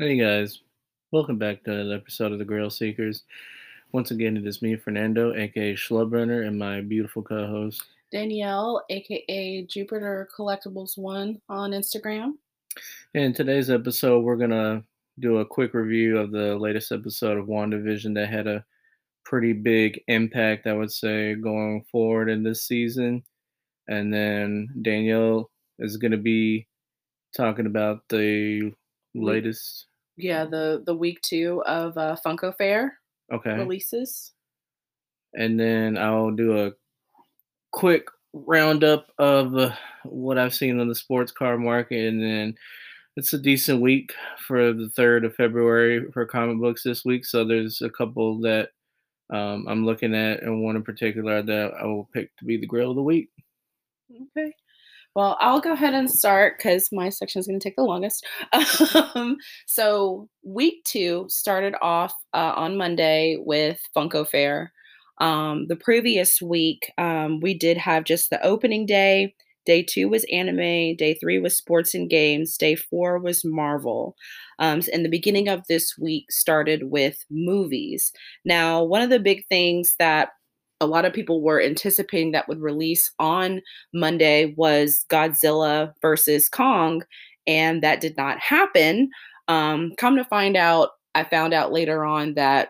Hey guys, welcome back to another episode of the Grail Seekers. Once again, it is me, Fernando, aka Schlubrunner, and my beautiful co-host. Danielle, aka Jupiter Collectibles One on Instagram. In today's episode, we're gonna do a quick review of the latest episode of WandaVision that had a pretty big impact, I would say, going forward in this season. And then Danielle is gonna be talking about the latest. Yeah, the the week two of uh, Funko Fair Okay. releases. and then I'll do a quick roundup of uh, what I've seen on the sports card market, and then it's a decent week for the third of February for comic books this week. So there's a couple that um, I'm looking at, and one in particular that I will pick to be the grail of the week. Okay. Well, I'll go ahead and start because my section is going to take the longest. Um, so, week two started off uh, on Monday with Funko Fair. Um, the previous week, um, we did have just the opening day. Day two was anime. Day three was sports and games. Day four was Marvel. Um, and the beginning of this week started with movies. Now, one of the big things that a lot of people were anticipating that would release on Monday was Godzilla versus Kong, and that did not happen. Um, come to find out, I found out later on that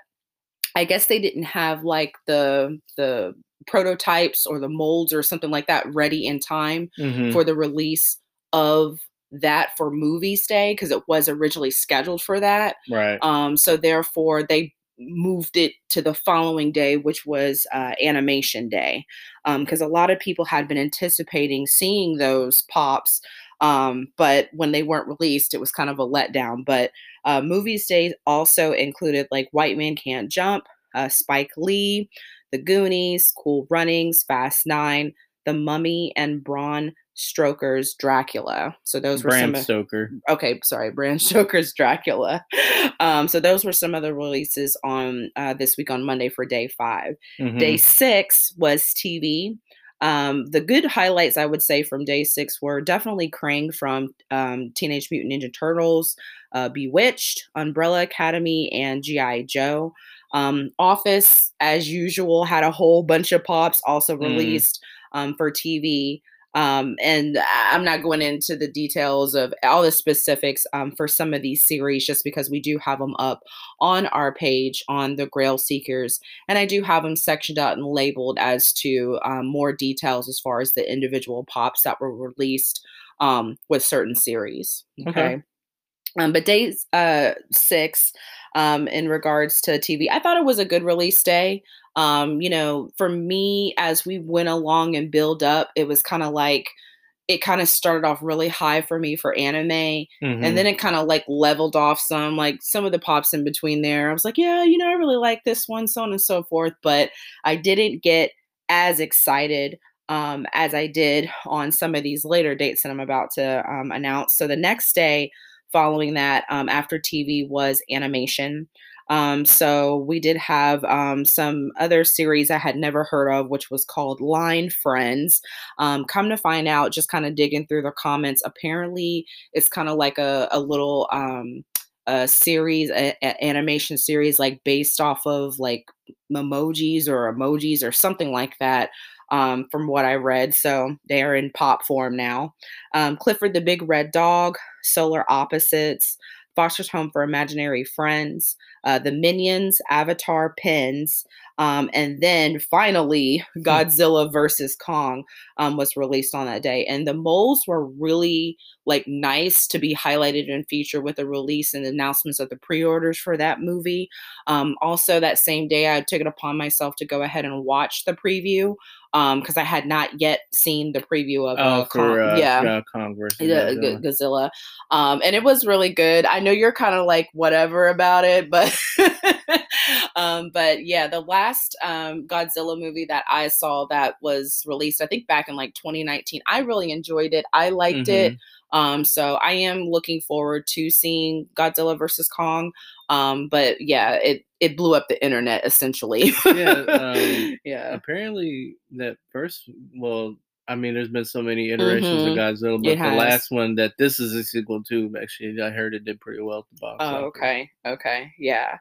I guess they didn't have like the the prototypes or the molds or something like that ready in time Mm-hmm. for the release of that for movies day because it was originally scheduled for that. right. Um, so therefore, they moved it to the following day, which was uh, Animation Day, because a lot of people had been anticipating seeing those pops, um, but when they weren't released, it was kind of a letdown. But uh, Movies Day also included like White Man Can't Jump, uh, Spike Lee, The Goonies, Cool Runnings, Fast Nine, The Mummy, and Braun Stoker's Dracula. So those were some Bram of Stoker. okay, sorry, Bram Stoker's Dracula. Um, so those were some of the releases on uh, this week on Monday for day 5 Mhm. Day six was TV. Um, the good highlights I would say from day six were definitely Krang from um, Teenage Mutant Ninja Turtles, uh, Bewitched, Umbrella Academy, and GI Joe. Um, Office, as usual, had a whole bunch of pops also Mm. released um, for TV. Um, and I'm not going into the details of all the specifics um, for some of these series just because we do have them up on our page on the Grail Seekers. And I do have them sectioned out and labeled as to um, more details as far as the individual pops that were released um, with certain series. Okay. Okay. Um, but day uh, six, um, in regards to TV, I thought it was a good release day. Um, you know, for me, as we went along and build up, it was kind of like it kind of started off really high for me for anime Mhm. and then it kind of like leveled off some like some of the pops in between there i was like yeah you know i really like this one so on and so forth but i didn't get as excited um, as i did on some of these later dates that i'm about to um, announce so the next day following that um, after tv was animation um, so we did have um, some other series I had never heard of, which was called Line Friends. Um, come to find out, just kind of digging through the comments, apparently it's kind of like a, a little um a series a, a- animation series like based off of like emojis or emojis or something like that um from what i read so they are in pop form now. Um clifford the big red dog solar opposites foster's home for imaginary friends uh, the minions avatar pins um, and then finally godzilla versus kong um, was released on that day. And the moles were really like nice to be highlighted and featured with the release and announcements of the pre-orders for that movie. Um, also, that same day, I took it upon myself to go ahead and watch the preview because I had not yet seen the preview of Oh, uh, for Kong- uh, yeah. yeah, Kong versus The Godzilla. Godzilla, um, and it was really good. I know you're kind of like whatever about it, but um, but yeah, the last um, Godzilla movie that I saw that was released, I think back in like 2019, I really enjoyed it. I liked it. Um, so I am looking forward to seeing Godzilla versus Kong. Um, but yeah, it it blew up the internet essentially. Yeah, um, yeah. Apparently, that first, well, I mean, there's been so many iterations Mhm. of Godzilla, It but the has. last one that this is a sequel to, actually, I heard it did pretty well at the box. Oh, okay. Okay. Yeah.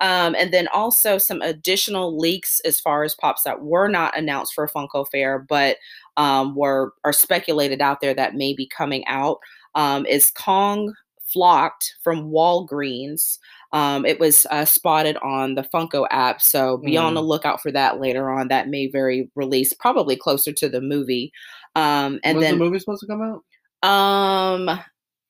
Um, and then also some additional leaks as far as pops that were not announced for Funko Fair, but um, were are speculated out there that may be coming out. Um, is Kong Flocked from Walgreens. Um, it was uh, spotted on the Funko app, so be on the lookout for that later on. That may very release probably closer to the movie. Um, and When's then the movie supposed to come out? um,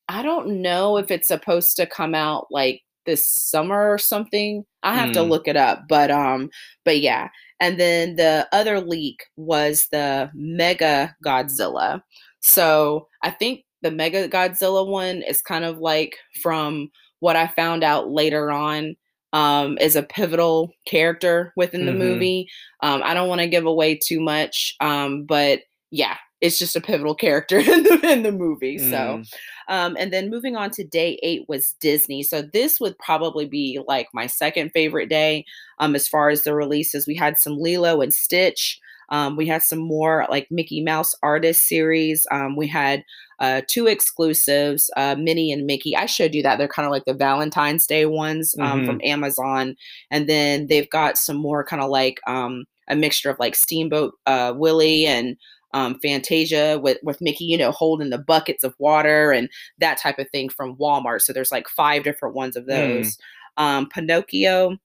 I don't know if it's supposed to come out like this summer or something. I have to Hmm. look it up, but um, but yeah. And then the other leak was the Mecha Godzilla. So I think the Mecha Godzilla one is kind of like from what I found out later on. Um, is a pivotal character within the Mhm. movie. Um, I don't want to give away too much, um, but yeah, it's just a pivotal character in the, in the movie. So, Mm. um, and then moving on to day eight was Disney. So this would probably be like my second favorite day um, as far as the releases. We had some Lilo and Stitch. Um, we had some more like Mickey Mouse artist series. Um, we had uh, two exclusives, uh, Minnie and Mickey. I showed you that. They're kind of like the Valentine's Day ones um, Mhm. from Amazon. And then they've got some more kind of like um, a mixture of like Steamboat uh, Willie and um, Fantasia with with Mickey, you know, holding the buckets of water and that type of thing from Walmart. So there's like five different ones of Mm. those. Um, Pinocchio,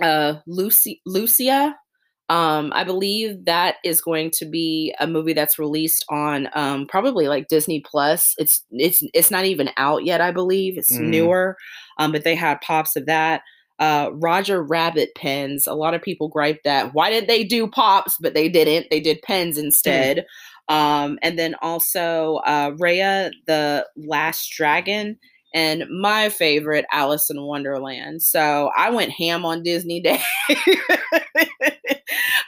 uh, Lucy, Lucia. Um, I believe that is going to be a movie that's released on um, probably like Disney Plus. It's it's it's not even out yet. I believe it's Mm. newer, um, but they had pops of that. Uh, Roger Rabbit pens. A lot of people gripe that why did they do pops, but they didn't. They did pens instead. Um, and then also uh, Raya the Last Dragon and my favorite Alice in Wonderland. So I went ham on Disney Day.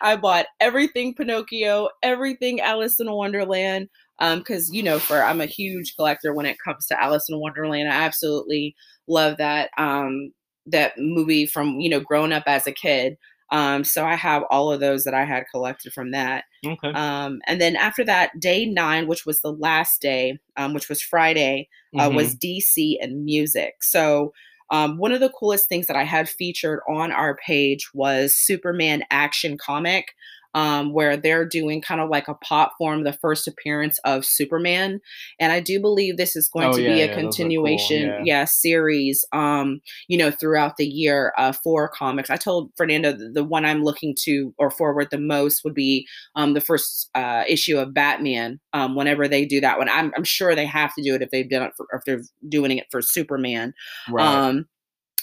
I bought everything Pinocchio, everything Alice in Wonderland. Um, because you know, for I'm a huge collector when it comes to Alice in Wonderland. I absolutely love that um that movie from you know growing up as a kid. Um, so I have all of those that I had collected from that. Okay. Um, and then after that, day nine, which was the last day, um, which was Friday, uh, Mhm. was DC and music. So um, one of the coolest things that I had featured on our page was Superman Action Comic, um, where they're doing kind of like a pop form, the first appearance of Superman. And I do believe this is going Oh, to yeah, be a those are cool, continuation, yeah. yeah, series, um, you know, throughout the year uh, for comics. I told Fernando the, the one I'm looking to or forward the most would be um, the first uh, issue of Batman. Um, whenever they do that one, I'm, I'm sure they have to do it if they've done it for, if they're doing it for Superman. right. Um,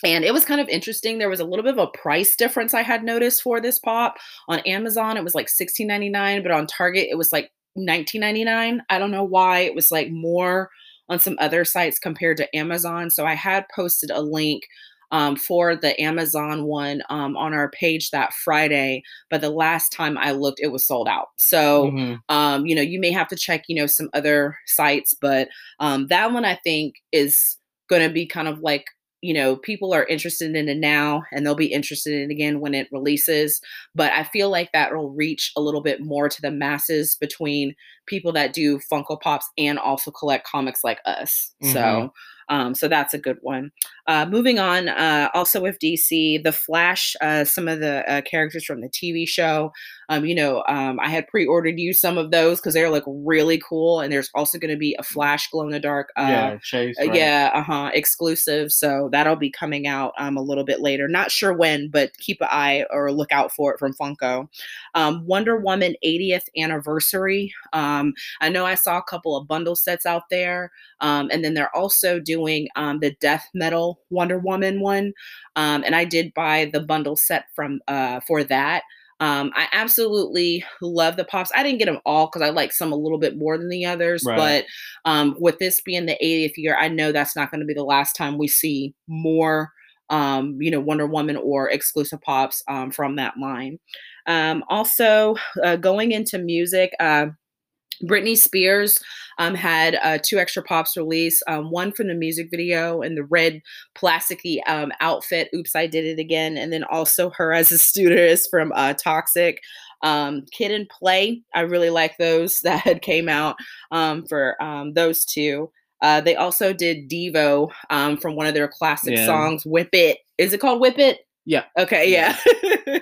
and it was kind of interesting. There was a little bit of a price difference I had noticed for this pop. On Amazon, it was like $16.99, but on Target, it was like $19.99. I don't know why. It was like more on some other sites compared to Amazon. So I had posted a link um, for the Amazon one um, on our page that Friday, but the last time I looked, it was sold out. So Mhm. um, you know, you may have to check, you know, some other sites, but um, that one I think is going to be kind of like, you know, people are interested in it now and they'll be interested in it again when it releases. But I feel like that will reach a little bit more to the masses between people that do Funko Pops and also collect comics like us. So, Mhm. um, so that's a good one. Uh, moving on, uh, also with DC, The Flash, uh, some of the uh, characters from the TV show. Um, you know, um, I had pre-ordered you some of those because they're like really cool, and there's also going to be a Flash glow in the dark. Uh, yeah, Chase. uh, right? yeah, uh huh, exclusive. So that'll be coming out um, a little bit later. Not sure when, but keep an eye or look out for it from Funko. Um, Wonder Woman 80th anniversary. Um, I know I saw a couple of bundle sets out there, um, and then they're also doing um, the Death Metal Wonder Woman one, um, and I did buy the bundle set from uh, for that. Um, I absolutely love the pops. I didn't get them all because I like some a little bit more than the others, Right. but um, with this being the 80th year, I know that's not going to be the last time we see more, um, you know, Wonder Woman or exclusive pops um, from that line. Um, also, uh, going into music, uh, Britney Spears um, had uh, two extra pops released. Um, one from the music video and the red plasticky um, outfit. Oops, I did it again. And then also her as a stewardess from uh, Toxic. Um, Kid and Play, I really like those that had came out um, for um, those two. Uh, they also did Devo um, from one of their classic Yeah. songs, Whip It. Is it called Whip It? Yeah. Okay, yeah.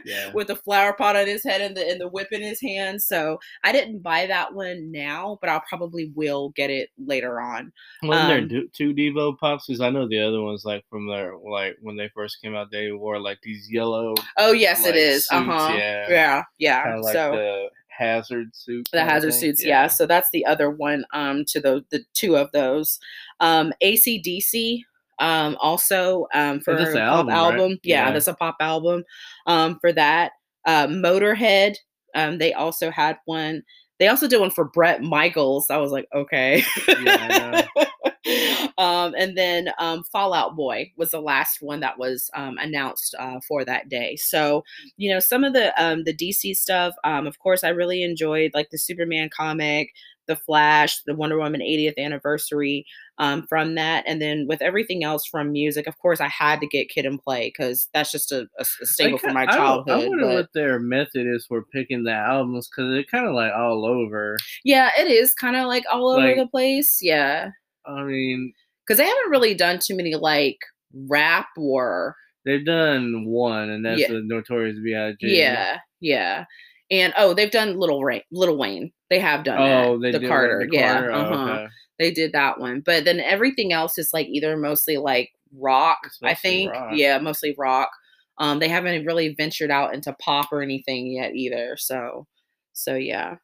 Yeah. With the flower pot on his head and the and the whip in his hand. So I didn't buy that one now, but I'll probably will get it later on. Wasn't there Um, do- two Devo pops? Because I know the other ones, like from their like when they first came out, they wore like these yellow, Oh yes, Like it is. Uh huh. yeah. Yeah, yeah. like so the hazard suit. the hazard suits yeah. so that's the other one um to the the two of those um acdc um also um for that's an pop album, album, right? yeah, Yeah. that's a pop album um for that uh motorhead um they also had one they also did one for bret michaels i was like okay Yeah, um and then um fall out boy was the last one that was um announced uh for that day so you know some of the um the dc stuff um of course i really enjoyed like the superman comic the flash the wonder woman 80th anniversary um from that and then with everything else from music of course i had to get kid and play because that's just a, a, a staple I from my I childhood I, wonder but- what their method is for picking the albums because they're kind of like all over. yeah it is kind of like all over Like- the place yeah I mean, because they haven't really done too many like rap or they've done one, and that's Yeah. the Notorious B.I.G. Yeah, yeah. And oh, they've done Little Rain, Little Wayne. They have done Oh, that. they the Carter. like the yeah, Oh, uh-huh. okay. They did that one. But then everything else is like either mostly like rock, It's I think. rock. Yeah, mostly rock. Um, they haven't really ventured out into pop or anything yet either. So, so yeah.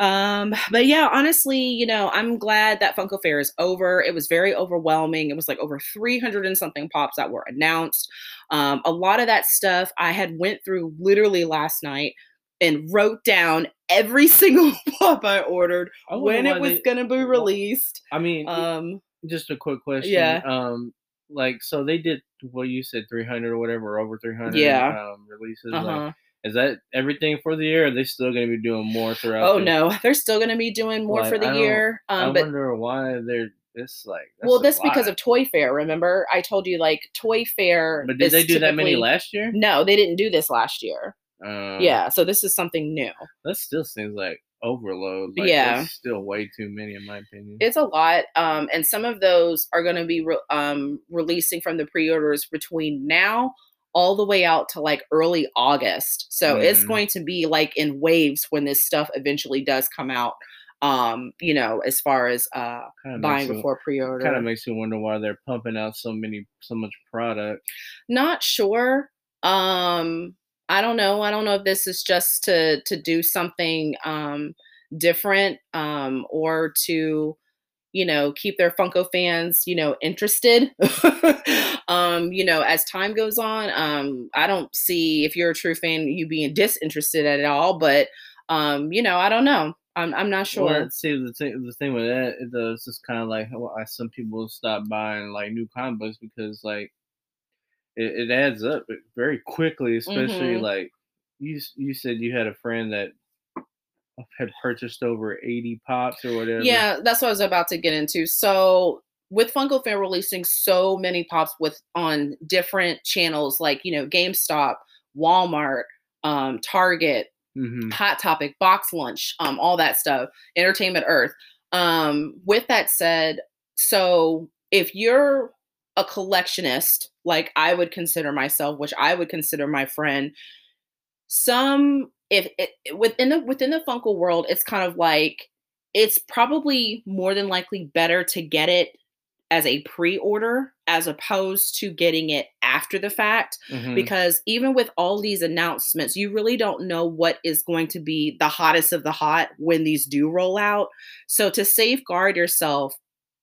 Um, but yeah, honestly, you know, I'm glad that Funko Fair is over. It was very overwhelming. It was like over 300 and something pops that were announced. Um, a lot of that stuff I had went through literally last night and wrote down every single pop I ordered I when it was they- gonna be released. I mean, Um, just a quick question. yeah. Um, like so they did what you said, three hundred or whatever, over three hundred. Yeah. Um, releases. uh-huh. Like, is that everything for the year? Are they still going to be doing more throughout? Oh the- no, they're still gonna be doing more Like, for the I year. I Um, but wonder why they're this like. well, a that's because of Toy Fair. Remember, I told you like Toy Fair. But did they do that many last year? No, they didn't do this last year. Um, yeah, so this is something new. that still seems like overload. Like, Yeah. still way too many in my opinion. It's a lot, um, and some of those are going to be re- um, releasing from the pre-orders between now all the way out to like early August. So it's Mhm. going to be like in waves when this stuff eventually does come out. Um, you know, as far as uh, Kinda buying you- before pre-order. Kind of makes you wonder why they're pumping out so many, so much product. not sure um i don't know i don't know if this is just to to do something um different um or to you know keep their funko fans you know interested. Um you know as time goes on um i don't see if you're a true fan you being disinterested at all but um you know i don't know. I'm, I'm not sure. Well, see the thing, the thing with that, it does just kind of like why some people stop buying like new comic books because like it, it adds up very quickly, especially Mhm. like you you said you had a friend that had purchased over eighty pops or whatever. Yeah, that's what I was about to get into. So with Funko Fair releasing so many pops with on different channels like you know GameStop, Walmart, um, Target, hmm Hot Topic, Box Lunch, um, all that stuff, Entertainment Earth. Um, with that said, so if you're a collectionist, like I would consider myself, which I would consider my friend, some if it, within the within the Funko world, it's kind of like it's probably more than likely better to get it as a pre-order as opposed to getting it after the fact hmm because even with all these announcements, you really don't know what is going to be the hottest of the hot when these do roll out. So to safeguard yourself,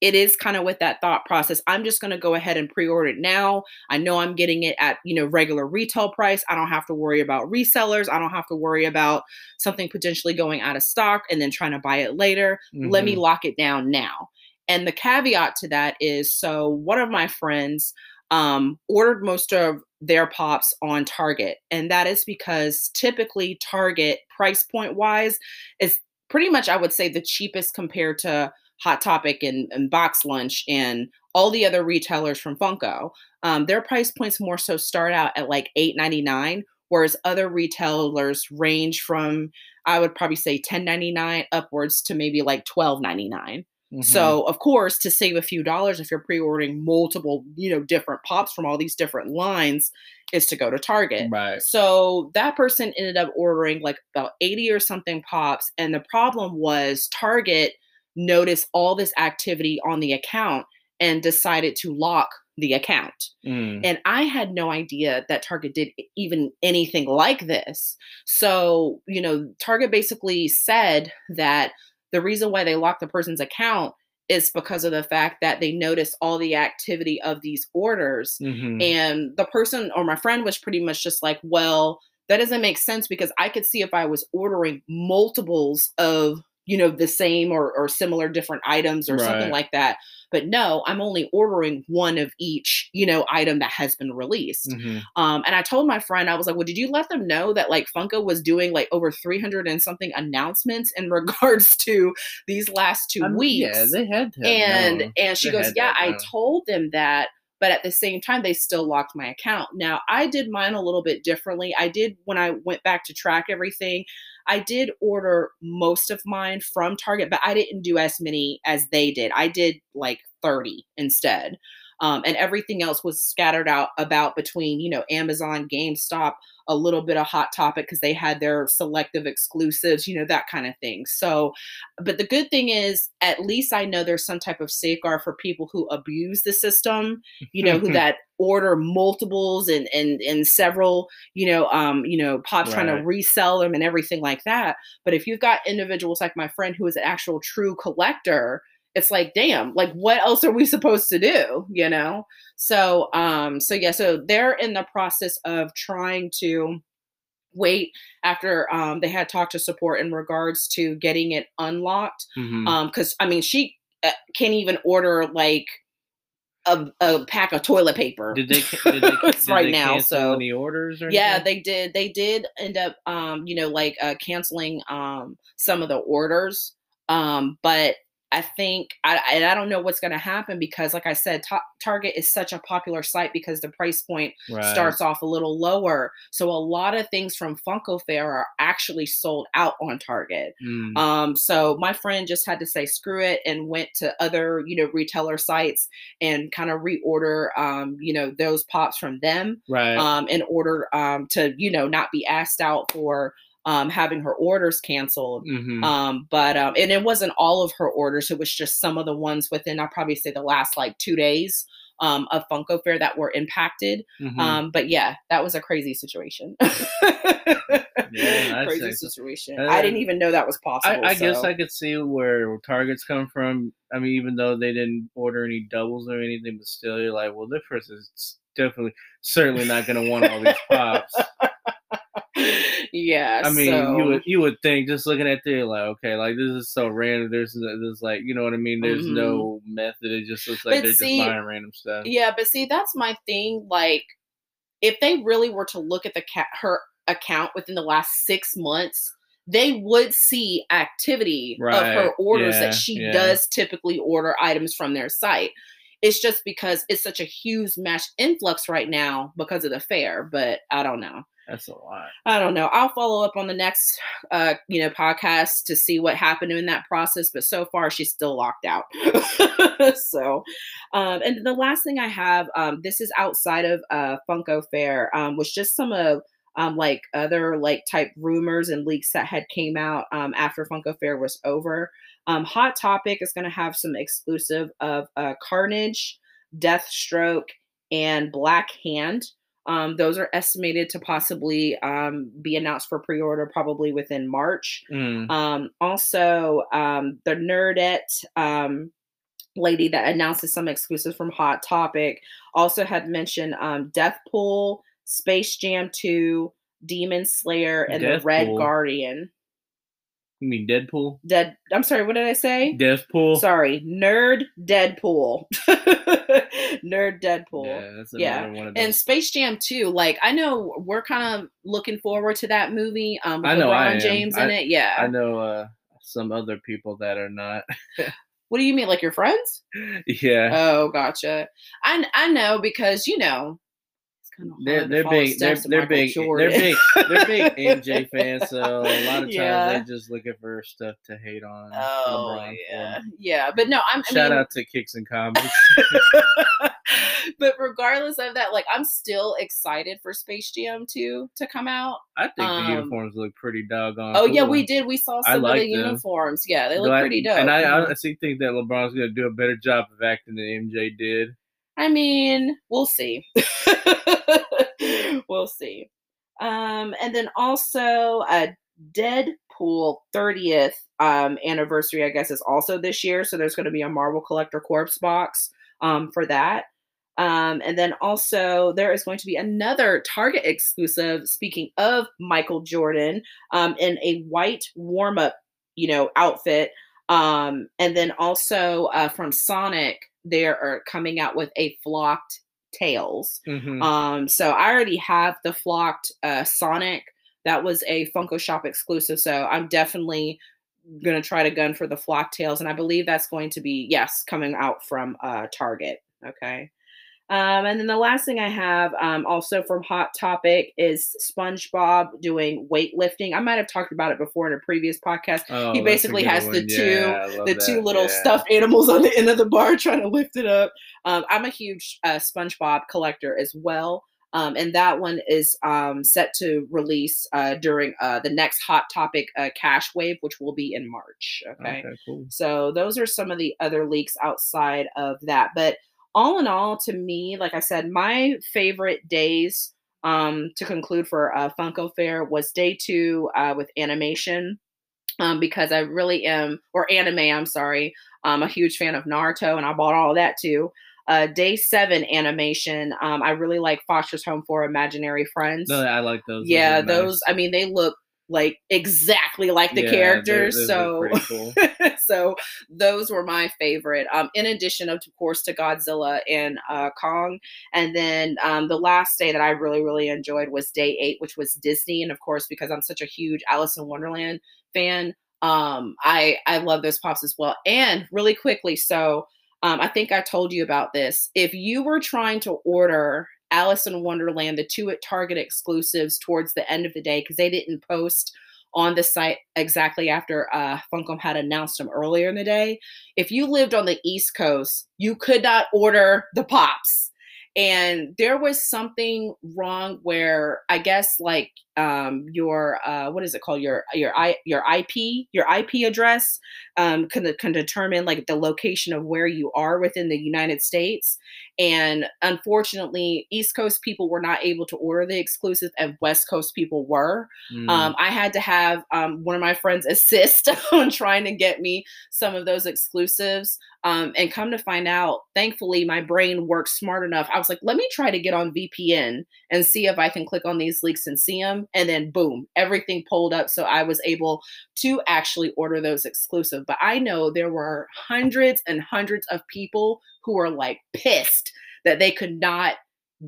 it is kind of with that thought process. I'm just going to go ahead and pre-order it now. I know I'm getting it at, you know, regular retail price. I don't have to worry about resellers. I don't have to worry about something potentially going out of stock and then trying to buy it later. Let me Mhm. lock it down now. And the caveat to that is so one of my friends um, ordered most of their pops on Target. And that is because typically Target, price point wise, is pretty much, I would say, the cheapest compared to Hot Topic and, and Box Lunch and all the other retailers from Funko. Um, their price points more so start out at like $8.99, whereas other retailers range from I would probably say 10.99 upwards to maybe like 12.99. Mhm. So, of course, to save a few dollars if you're pre-ordering multiple, you know, different pops from all these different lines is to go to Target. right. So that person ended up ordering like about 80 or something pops. And the problem was Target noticed all this activity on the account and decided to lock the account. Mm. And I had no idea that Target did even anything like this. So, you know, Target basically said that the reason why they locked the person's account is because of the fact that they noticed all the activity of these orders Mhm. and the person or my friend was pretty much just like, well, that doesn't make sense because I could see if I was ordering multiples of, you know, the same or, or similar different items or something like that. But no, I'm only ordering one of each, you know, item that has been released. Mhm. Um, and I told my friend, I was like, well, did you let them know that like Funko was doing like over 300 and something announcements in regards to these last two mean, weeks? Yeah, they had to. and known. and she They goes yeah i told them that but at the same time they still locked my account now i did mine a little bit differently i did when i went back to track everything i did order most of mine from target but i didn't do as many as they did. I did like 30 instead um, and everything else was scattered out about between you know amazon gamestop a little bit of hot topic because they had their selective exclusives you know that kind of thing. So but the good thing is at least i know there's some type of safeguard for people who abuse the system you know who that order multiples and and and several you know um you know pops trying to resell them and everything like that. But if you've got individuals like my friend who is an actual true collector it's like damn like what else are we supposed to do you know so um so yeah so they're in the process of trying to wait after um they had talked to support in regards to getting it unlocked Mhm. um because i mean she uh, can't even order like a, a pack of toilet paper Did they? Did they, did right they now so any orders or yeah anything? they did they did end up um you know like uh canceling um some of the orders um but i think i and i don't know what's going to happen because like i said Ta- target is such a popular site because the price point right. starts off a little lower so a lot of things from funko fair are actually sold out on target Mm. um, so my friend just had to say screw it and went to other, you know, retailer sites and kind of reorder, um, you know, those pops from them right. um, in order um, to, you know, not be asked out for um, having her orders canceled. Mhm. Um, but um, and it wasn't all of her orders; it was just some of the ones within. I'll probably say the last like two days um, of Funko Fair that were impacted. Mhm. Um, but yeah, that was a crazy situation. I'd crazy so. situation. Uh, I didn't even know that was possible. I guess so. I could see where targets come from. I mean, even though they didn't order any doubles or anything, but still, you're like, well, this person's definitely, certainly not going to want all these pops. Yeah. I mean, so, you would you would think just looking at there, like, okay, like this is so random. There's there's like, you know what I mean? There's Mhm. no method. It just looks like But they're see, just buying random stuff. Yeah, but see, that's my thing. Like, if they really were to look at the cat her account within the last six months, they would see activity of her orders yeah, that she yeah. does typically order items from their site. It's just because it's such a huge mass influx right now because of the fair. But I don't know. That's a lot. I don't know. I'll follow up on the next, uh, you know, podcast to see what happened in that process. But so far, she's still locked out. so, um, and the last thing I have, um, this is outside of uh, Funko Fair, um, was just some of um, like other like type rumors and leaks that had came out um, after Funko Fair was over. Um, Hot Topic is going to have some exclusive of uh, Carnage, Deathstroke, and Black Hand. Um, those are estimated to possibly um, be announced for pre-order probably within March. Mm. Um, also, um, the Nerdette um, lady that announces some exclusives from Hot Topic also had mentioned um, Deathpool, Space Jam 2, Demon Slayer, and the Red Guardian. You mean Deadpool? Dead. I'm sorry. What did I say? Deathpool? Sorry, Nerd Deadpool. Nerd Deadpool. Yeah, that's Yeah, one of those. And Space Jam 2, like I know we're kind of looking forward to that movie. Um, I know I am. James in I- it. Yeah. I know uh, some other people that are not. What do you mean, like your friends? yeah. Oh, gotcha. I I know because you know it's they're they're big they're, they're big they're big they're big MJ fans. So a lot of times yeah. they're just looking for stuff to hate on. Oh LeBron yeah, for. yeah. But no, I'm shout I mean, out to Kicks and Comics. but regardless of that, like I'm still excited for Space Jam 2 to come out. I think um, the uniforms look pretty doggone. Oh cool. yeah, we did. We saw some like of the them. uniforms. Yeah, they look Glad, pretty dope. And I honestly think that LeBron's gonna do a better job of acting than MJ did. I mean, we'll see. we'll see. Um, and then also a Deadpool 30th um, anniversary, I guess, is also this year. So there's going to be a Marvel Collector Corpse box um, for that. Um, and then also there is going to be another Target exclusive. Speaking of Michael Jordan, um, in a white warm up, you know, outfit. Um, and then also uh, from Sonic, they are coming out with a flocked tails. Mm-hmm. Um, so I already have the flocked uh, Sonic. That was a Funko Shop exclusive. So I'm definitely gonna try to gun for the flock tails, and I believe that's going to be yes coming out from uh, Target. Okay. Um, and then the last thing I have, um, also from Hot Topic, is SpongeBob doing weightlifting. I might have talked about it before in a previous podcast. Oh, he basically has one. the two, yeah, the two little yeah. stuffed animals on the end of the bar trying to lift it up. Um, I'm a huge uh, SpongeBob collector as well. Um, and that one is um, set to release uh, during uh, the next Hot Topic uh, Cash Wave, which will be in March. Okay, okay cool. so those are some of the other leaks outside of that. But all in all, to me, like I said, my favorite days um, to conclude for uh, Funko Fair was day two uh, with animation. Um, because I really am, or anime, I'm sorry. I'm a huge fan of Naruto and I bought all that too. Uh, day seven animation. Um, I really like Foster's Home for Imaginary Friends. No, I like those. Yeah, those. those I mean, they look like exactly like the yeah, characters. So, cool. so those were my favorite. Um, in addition of, of course, to Godzilla and uh, Kong, and then um, the last day that I really really enjoyed was day eight, which was Disney, and of course because I'm such a huge Alice in Wonderland fan, um, I I love those pops as well. And really quickly, so. Um, I think I told you about this. If you were trying to order Alice in Wonderland, the two at Target exclusives towards the end of the day because they didn't post on the site exactly after uh, Funko had announced them earlier in the day. If you lived on the East Coast, you could not order the pops and there was something wrong where i guess like um your uh what is it called your your i your ip your ip address um can, can determine like the location of where you are within the united states and unfortunately east coast people were not able to order the exclusive and west coast people were mm. um i had to have um one of my friends assist on trying to get me some of those exclusives um, and come to find out, thankfully, my brain worked smart enough. I was like, let me try to get on VPN and see if I can click on these leaks and see them. And then, boom, everything pulled up. So I was able to actually order those exclusive. But I know there were hundreds and hundreds of people who were like pissed that they could not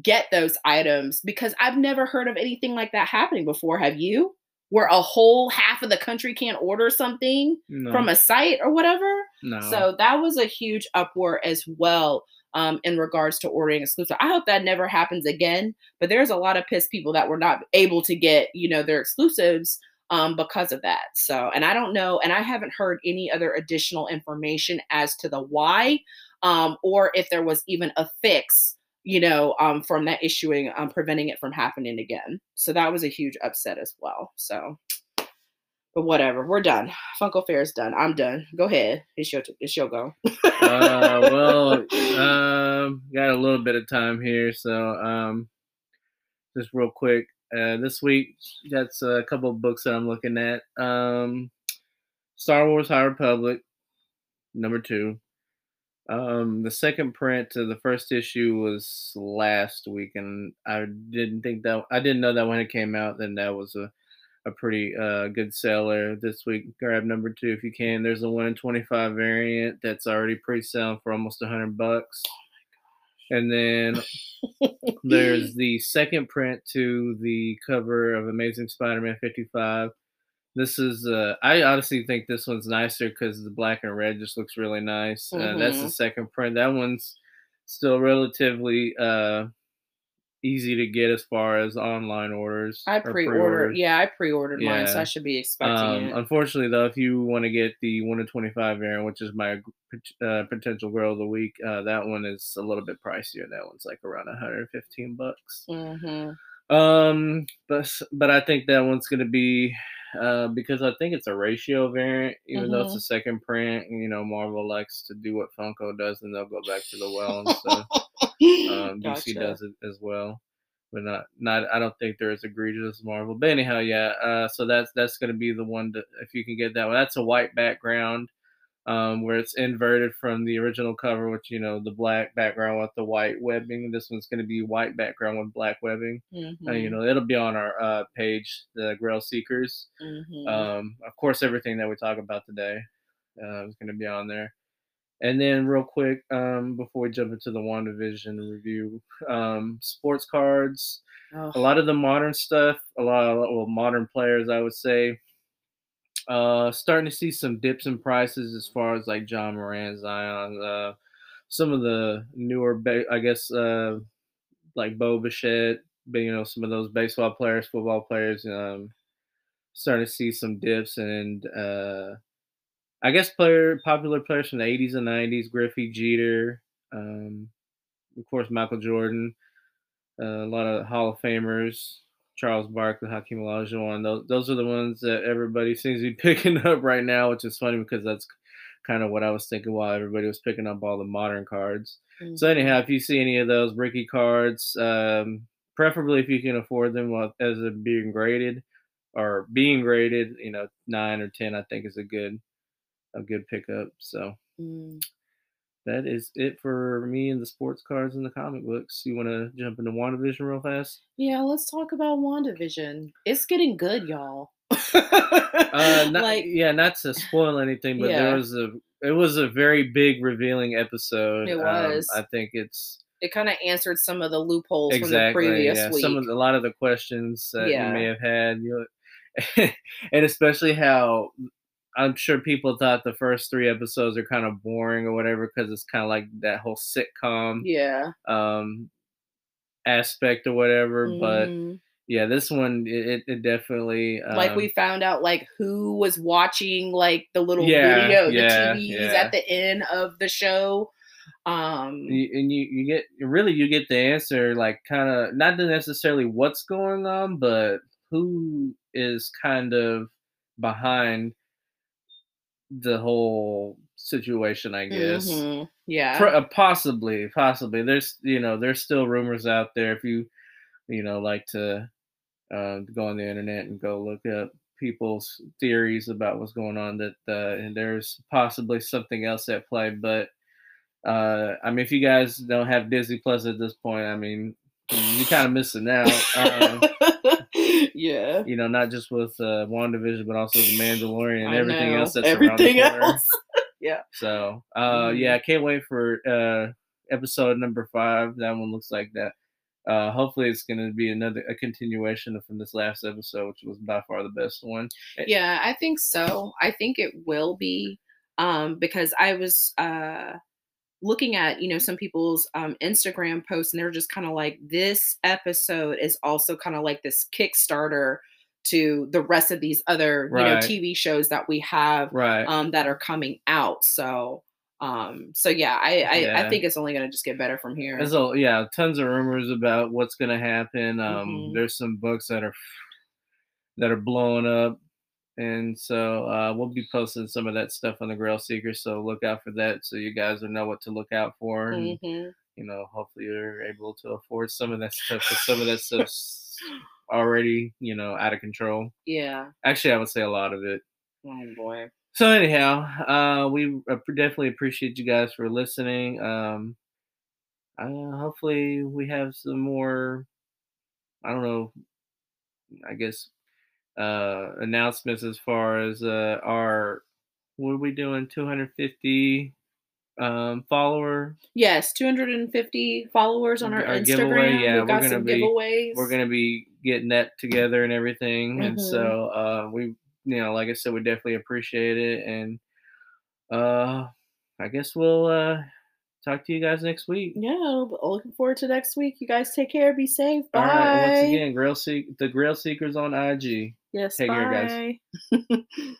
get those items because I've never heard of anything like that happening before. Have you? where a whole half of the country can't order something no. from a site or whatever. No. So that was a huge uproar as well um, in regards to ordering exclusive. I hope that never happens again. But there's a lot of pissed people that were not able to get, you know, their exclusives um, because of that. So, and I don't know, and I haven't heard any other additional information as to the why, um, or if there was even a fix you know, um, from that issuing, um, preventing it from happening again. So that was a huge upset as well. So, but whatever, we're done. Funko Fair is done. I'm done. Go ahead. It's your it's your go. uh, well, um, got a little bit of time here, so um, just real quick. Uh, this week, that's a couple of books that I'm looking at. Um, Star Wars High Republic, number two. Um, the second print to the first issue was last week, and I didn't think that I didn't know that when it came out. Then that was a a pretty uh, good seller this week. Grab number two if you can. There's a one in twenty five variant that's already pre-selling for almost a hundred bucks. And then there's the second print to the cover of Amazing Spider-Man 55 this is uh I honestly think this one's nicer because the black and red just looks really nice. Mm-hmm. Uh, that's the mm-hmm. second print. That one's still relatively uh easy to get as far as online orders. I or pre-ordered. Yeah, I pre-ordered mine, so I should be expecting Um, it. unfortunately, though, if you want to get the one to twenty-five variant, which is my uh, potential grail of the week, uh, that one is a little bit pricier. That one's like around one hundred fifteen bucks. hmm Um, but but I think that one's gonna be uh, because I think it's a ratio variant, even though it's a second print. You know, Marvel likes to do what Funko does, and they'll go back to the well and stuff. Um, DC Gotcha. does it as well, but not not. I don't think they're as egregious as Marvel. But anyhow, yeah. Uh, so that's that's gonna be the one to if you can get that one. That's a white background, um, where it's inverted from the original cover, which you know the black background with the white webbing. This one's gonna be white background with black webbing. Uh, you Mhm, know, it'll be on our uh, page, the Grail Seekers. mhm. Um, of course, everything that we talk about today uh, is going to be on there. And then, real quick, um, before we jump into the WandaVision review, um, sports cards, a lot of the modern stuff, a lot of well, modern players, I would say, uh, starting to see some dips in prices as far as like Ja Morant, Zion, uh, some of the newer, I guess, uh, like Bo Bichette, but you know, some of those baseball players, football players, um, starting to see some dips, and uh, I guess player popular players from the '80s and '90s, Griffey, Jeter, um, of course Michael Jordan, uh, a lot of Hall of Famers, Charles Barkley, Hakeem Olajuwon. Those those are the ones that everybody seems to be picking up right now, which is funny because that's kind of what I was thinking while everybody was picking up all the modern cards. So Mhm. anyhow, if you see any of those rookie cards, um, preferably if you can afford them while as they're being graded or being graded, you know, nine or ten, I think is a good a good pickup. So Mm. That is it for me and the sports cards and the comic books. You want to jump into WandaVision real fast? Yeah, let's talk about WandaVision. It's getting good, y'all. Uh, not, like yeah, not to spoil anything, but Yeah. there was a it was a very big revealing episode. It Um, was. I think it's it kind of answered some of the loopholes from the previous yeah week. some of the, a lot of the questions that Yeah. you may have had you know, and especially how i'm sure people thought the first three episodes are kind of boring or whatever because it's kind of like that whole sitcom yeah. um aspect or whatever but Mhm. yeah this one it, it- it definitely um, like we found out like who was watching like the little Yeah, video, the yeah, TVs yeah. at the end of the show. Um and you you get really you get the answer like kind of not necessarily what's going on but who is kind of behind the whole situation i guess. Mhm, Yeah. Pro- uh, possibly possibly. There's you know there's still rumors out there if you you know like to uh, go on the internet and go look up people's theories about what's going on that uh, and there's possibly something else at play but uh i mean if you guys don't have disney plus at this point i mean you're kind of missing out. Um, yeah. you know not just with uh wandavision but also the mandalorian and I everything know. else that's everything around the corner. else. yeah. So, uh, Mhm. yeah, I can't wait for uh episode number five. That one looks like that. Uh, hopefully, it's going to be another a continuation from this last episode, which was by far the best one. Yeah, I think so. I think it will be um because I was uh looking at, you know, some people's um Instagram posts and they're just kind of like this episode is also kind of like this Kickstarter to the rest of these other, you know, TV shows that we have Right. um that are coming out. So um so yeah, I I, I think it's only going to just get better from here. There's a yeah, tons of rumors about what's going to happen. Um, Mhm. There's some books that are that are blowing up, and so uh, we'll be posting some of that stuff on the Grail Seeker. So look out for that, so you guys will know what to look out for. And, Mhm. you know, hopefully you're able to afford some of that stuff because some of that stuff's already, you know, out of control. Yeah. Actually, I would say a lot of it. Oh boy. So anyhow, uh, we definitely appreciate you guys for listening. Um, uh, hopefully we have some more. I don't know. I guess uh, announcements as far as uh, our what are we doing? Two hundred fifty um, follower Yes, 250 followers on our, Our Instagram. giveaway, yeah, We've we're got gonna some be- giveaways. we're gonna be getting that together and everything and Mhm. so uh we you know like i said we definitely appreciate it and uh i guess we'll uh talk to you guys next week. Yeah, but looking forward to next week. You guys take care. Be safe. Bye. All right. Once again, Grail Seek the Grail Seekers on IG. yes. take care, guys. bye.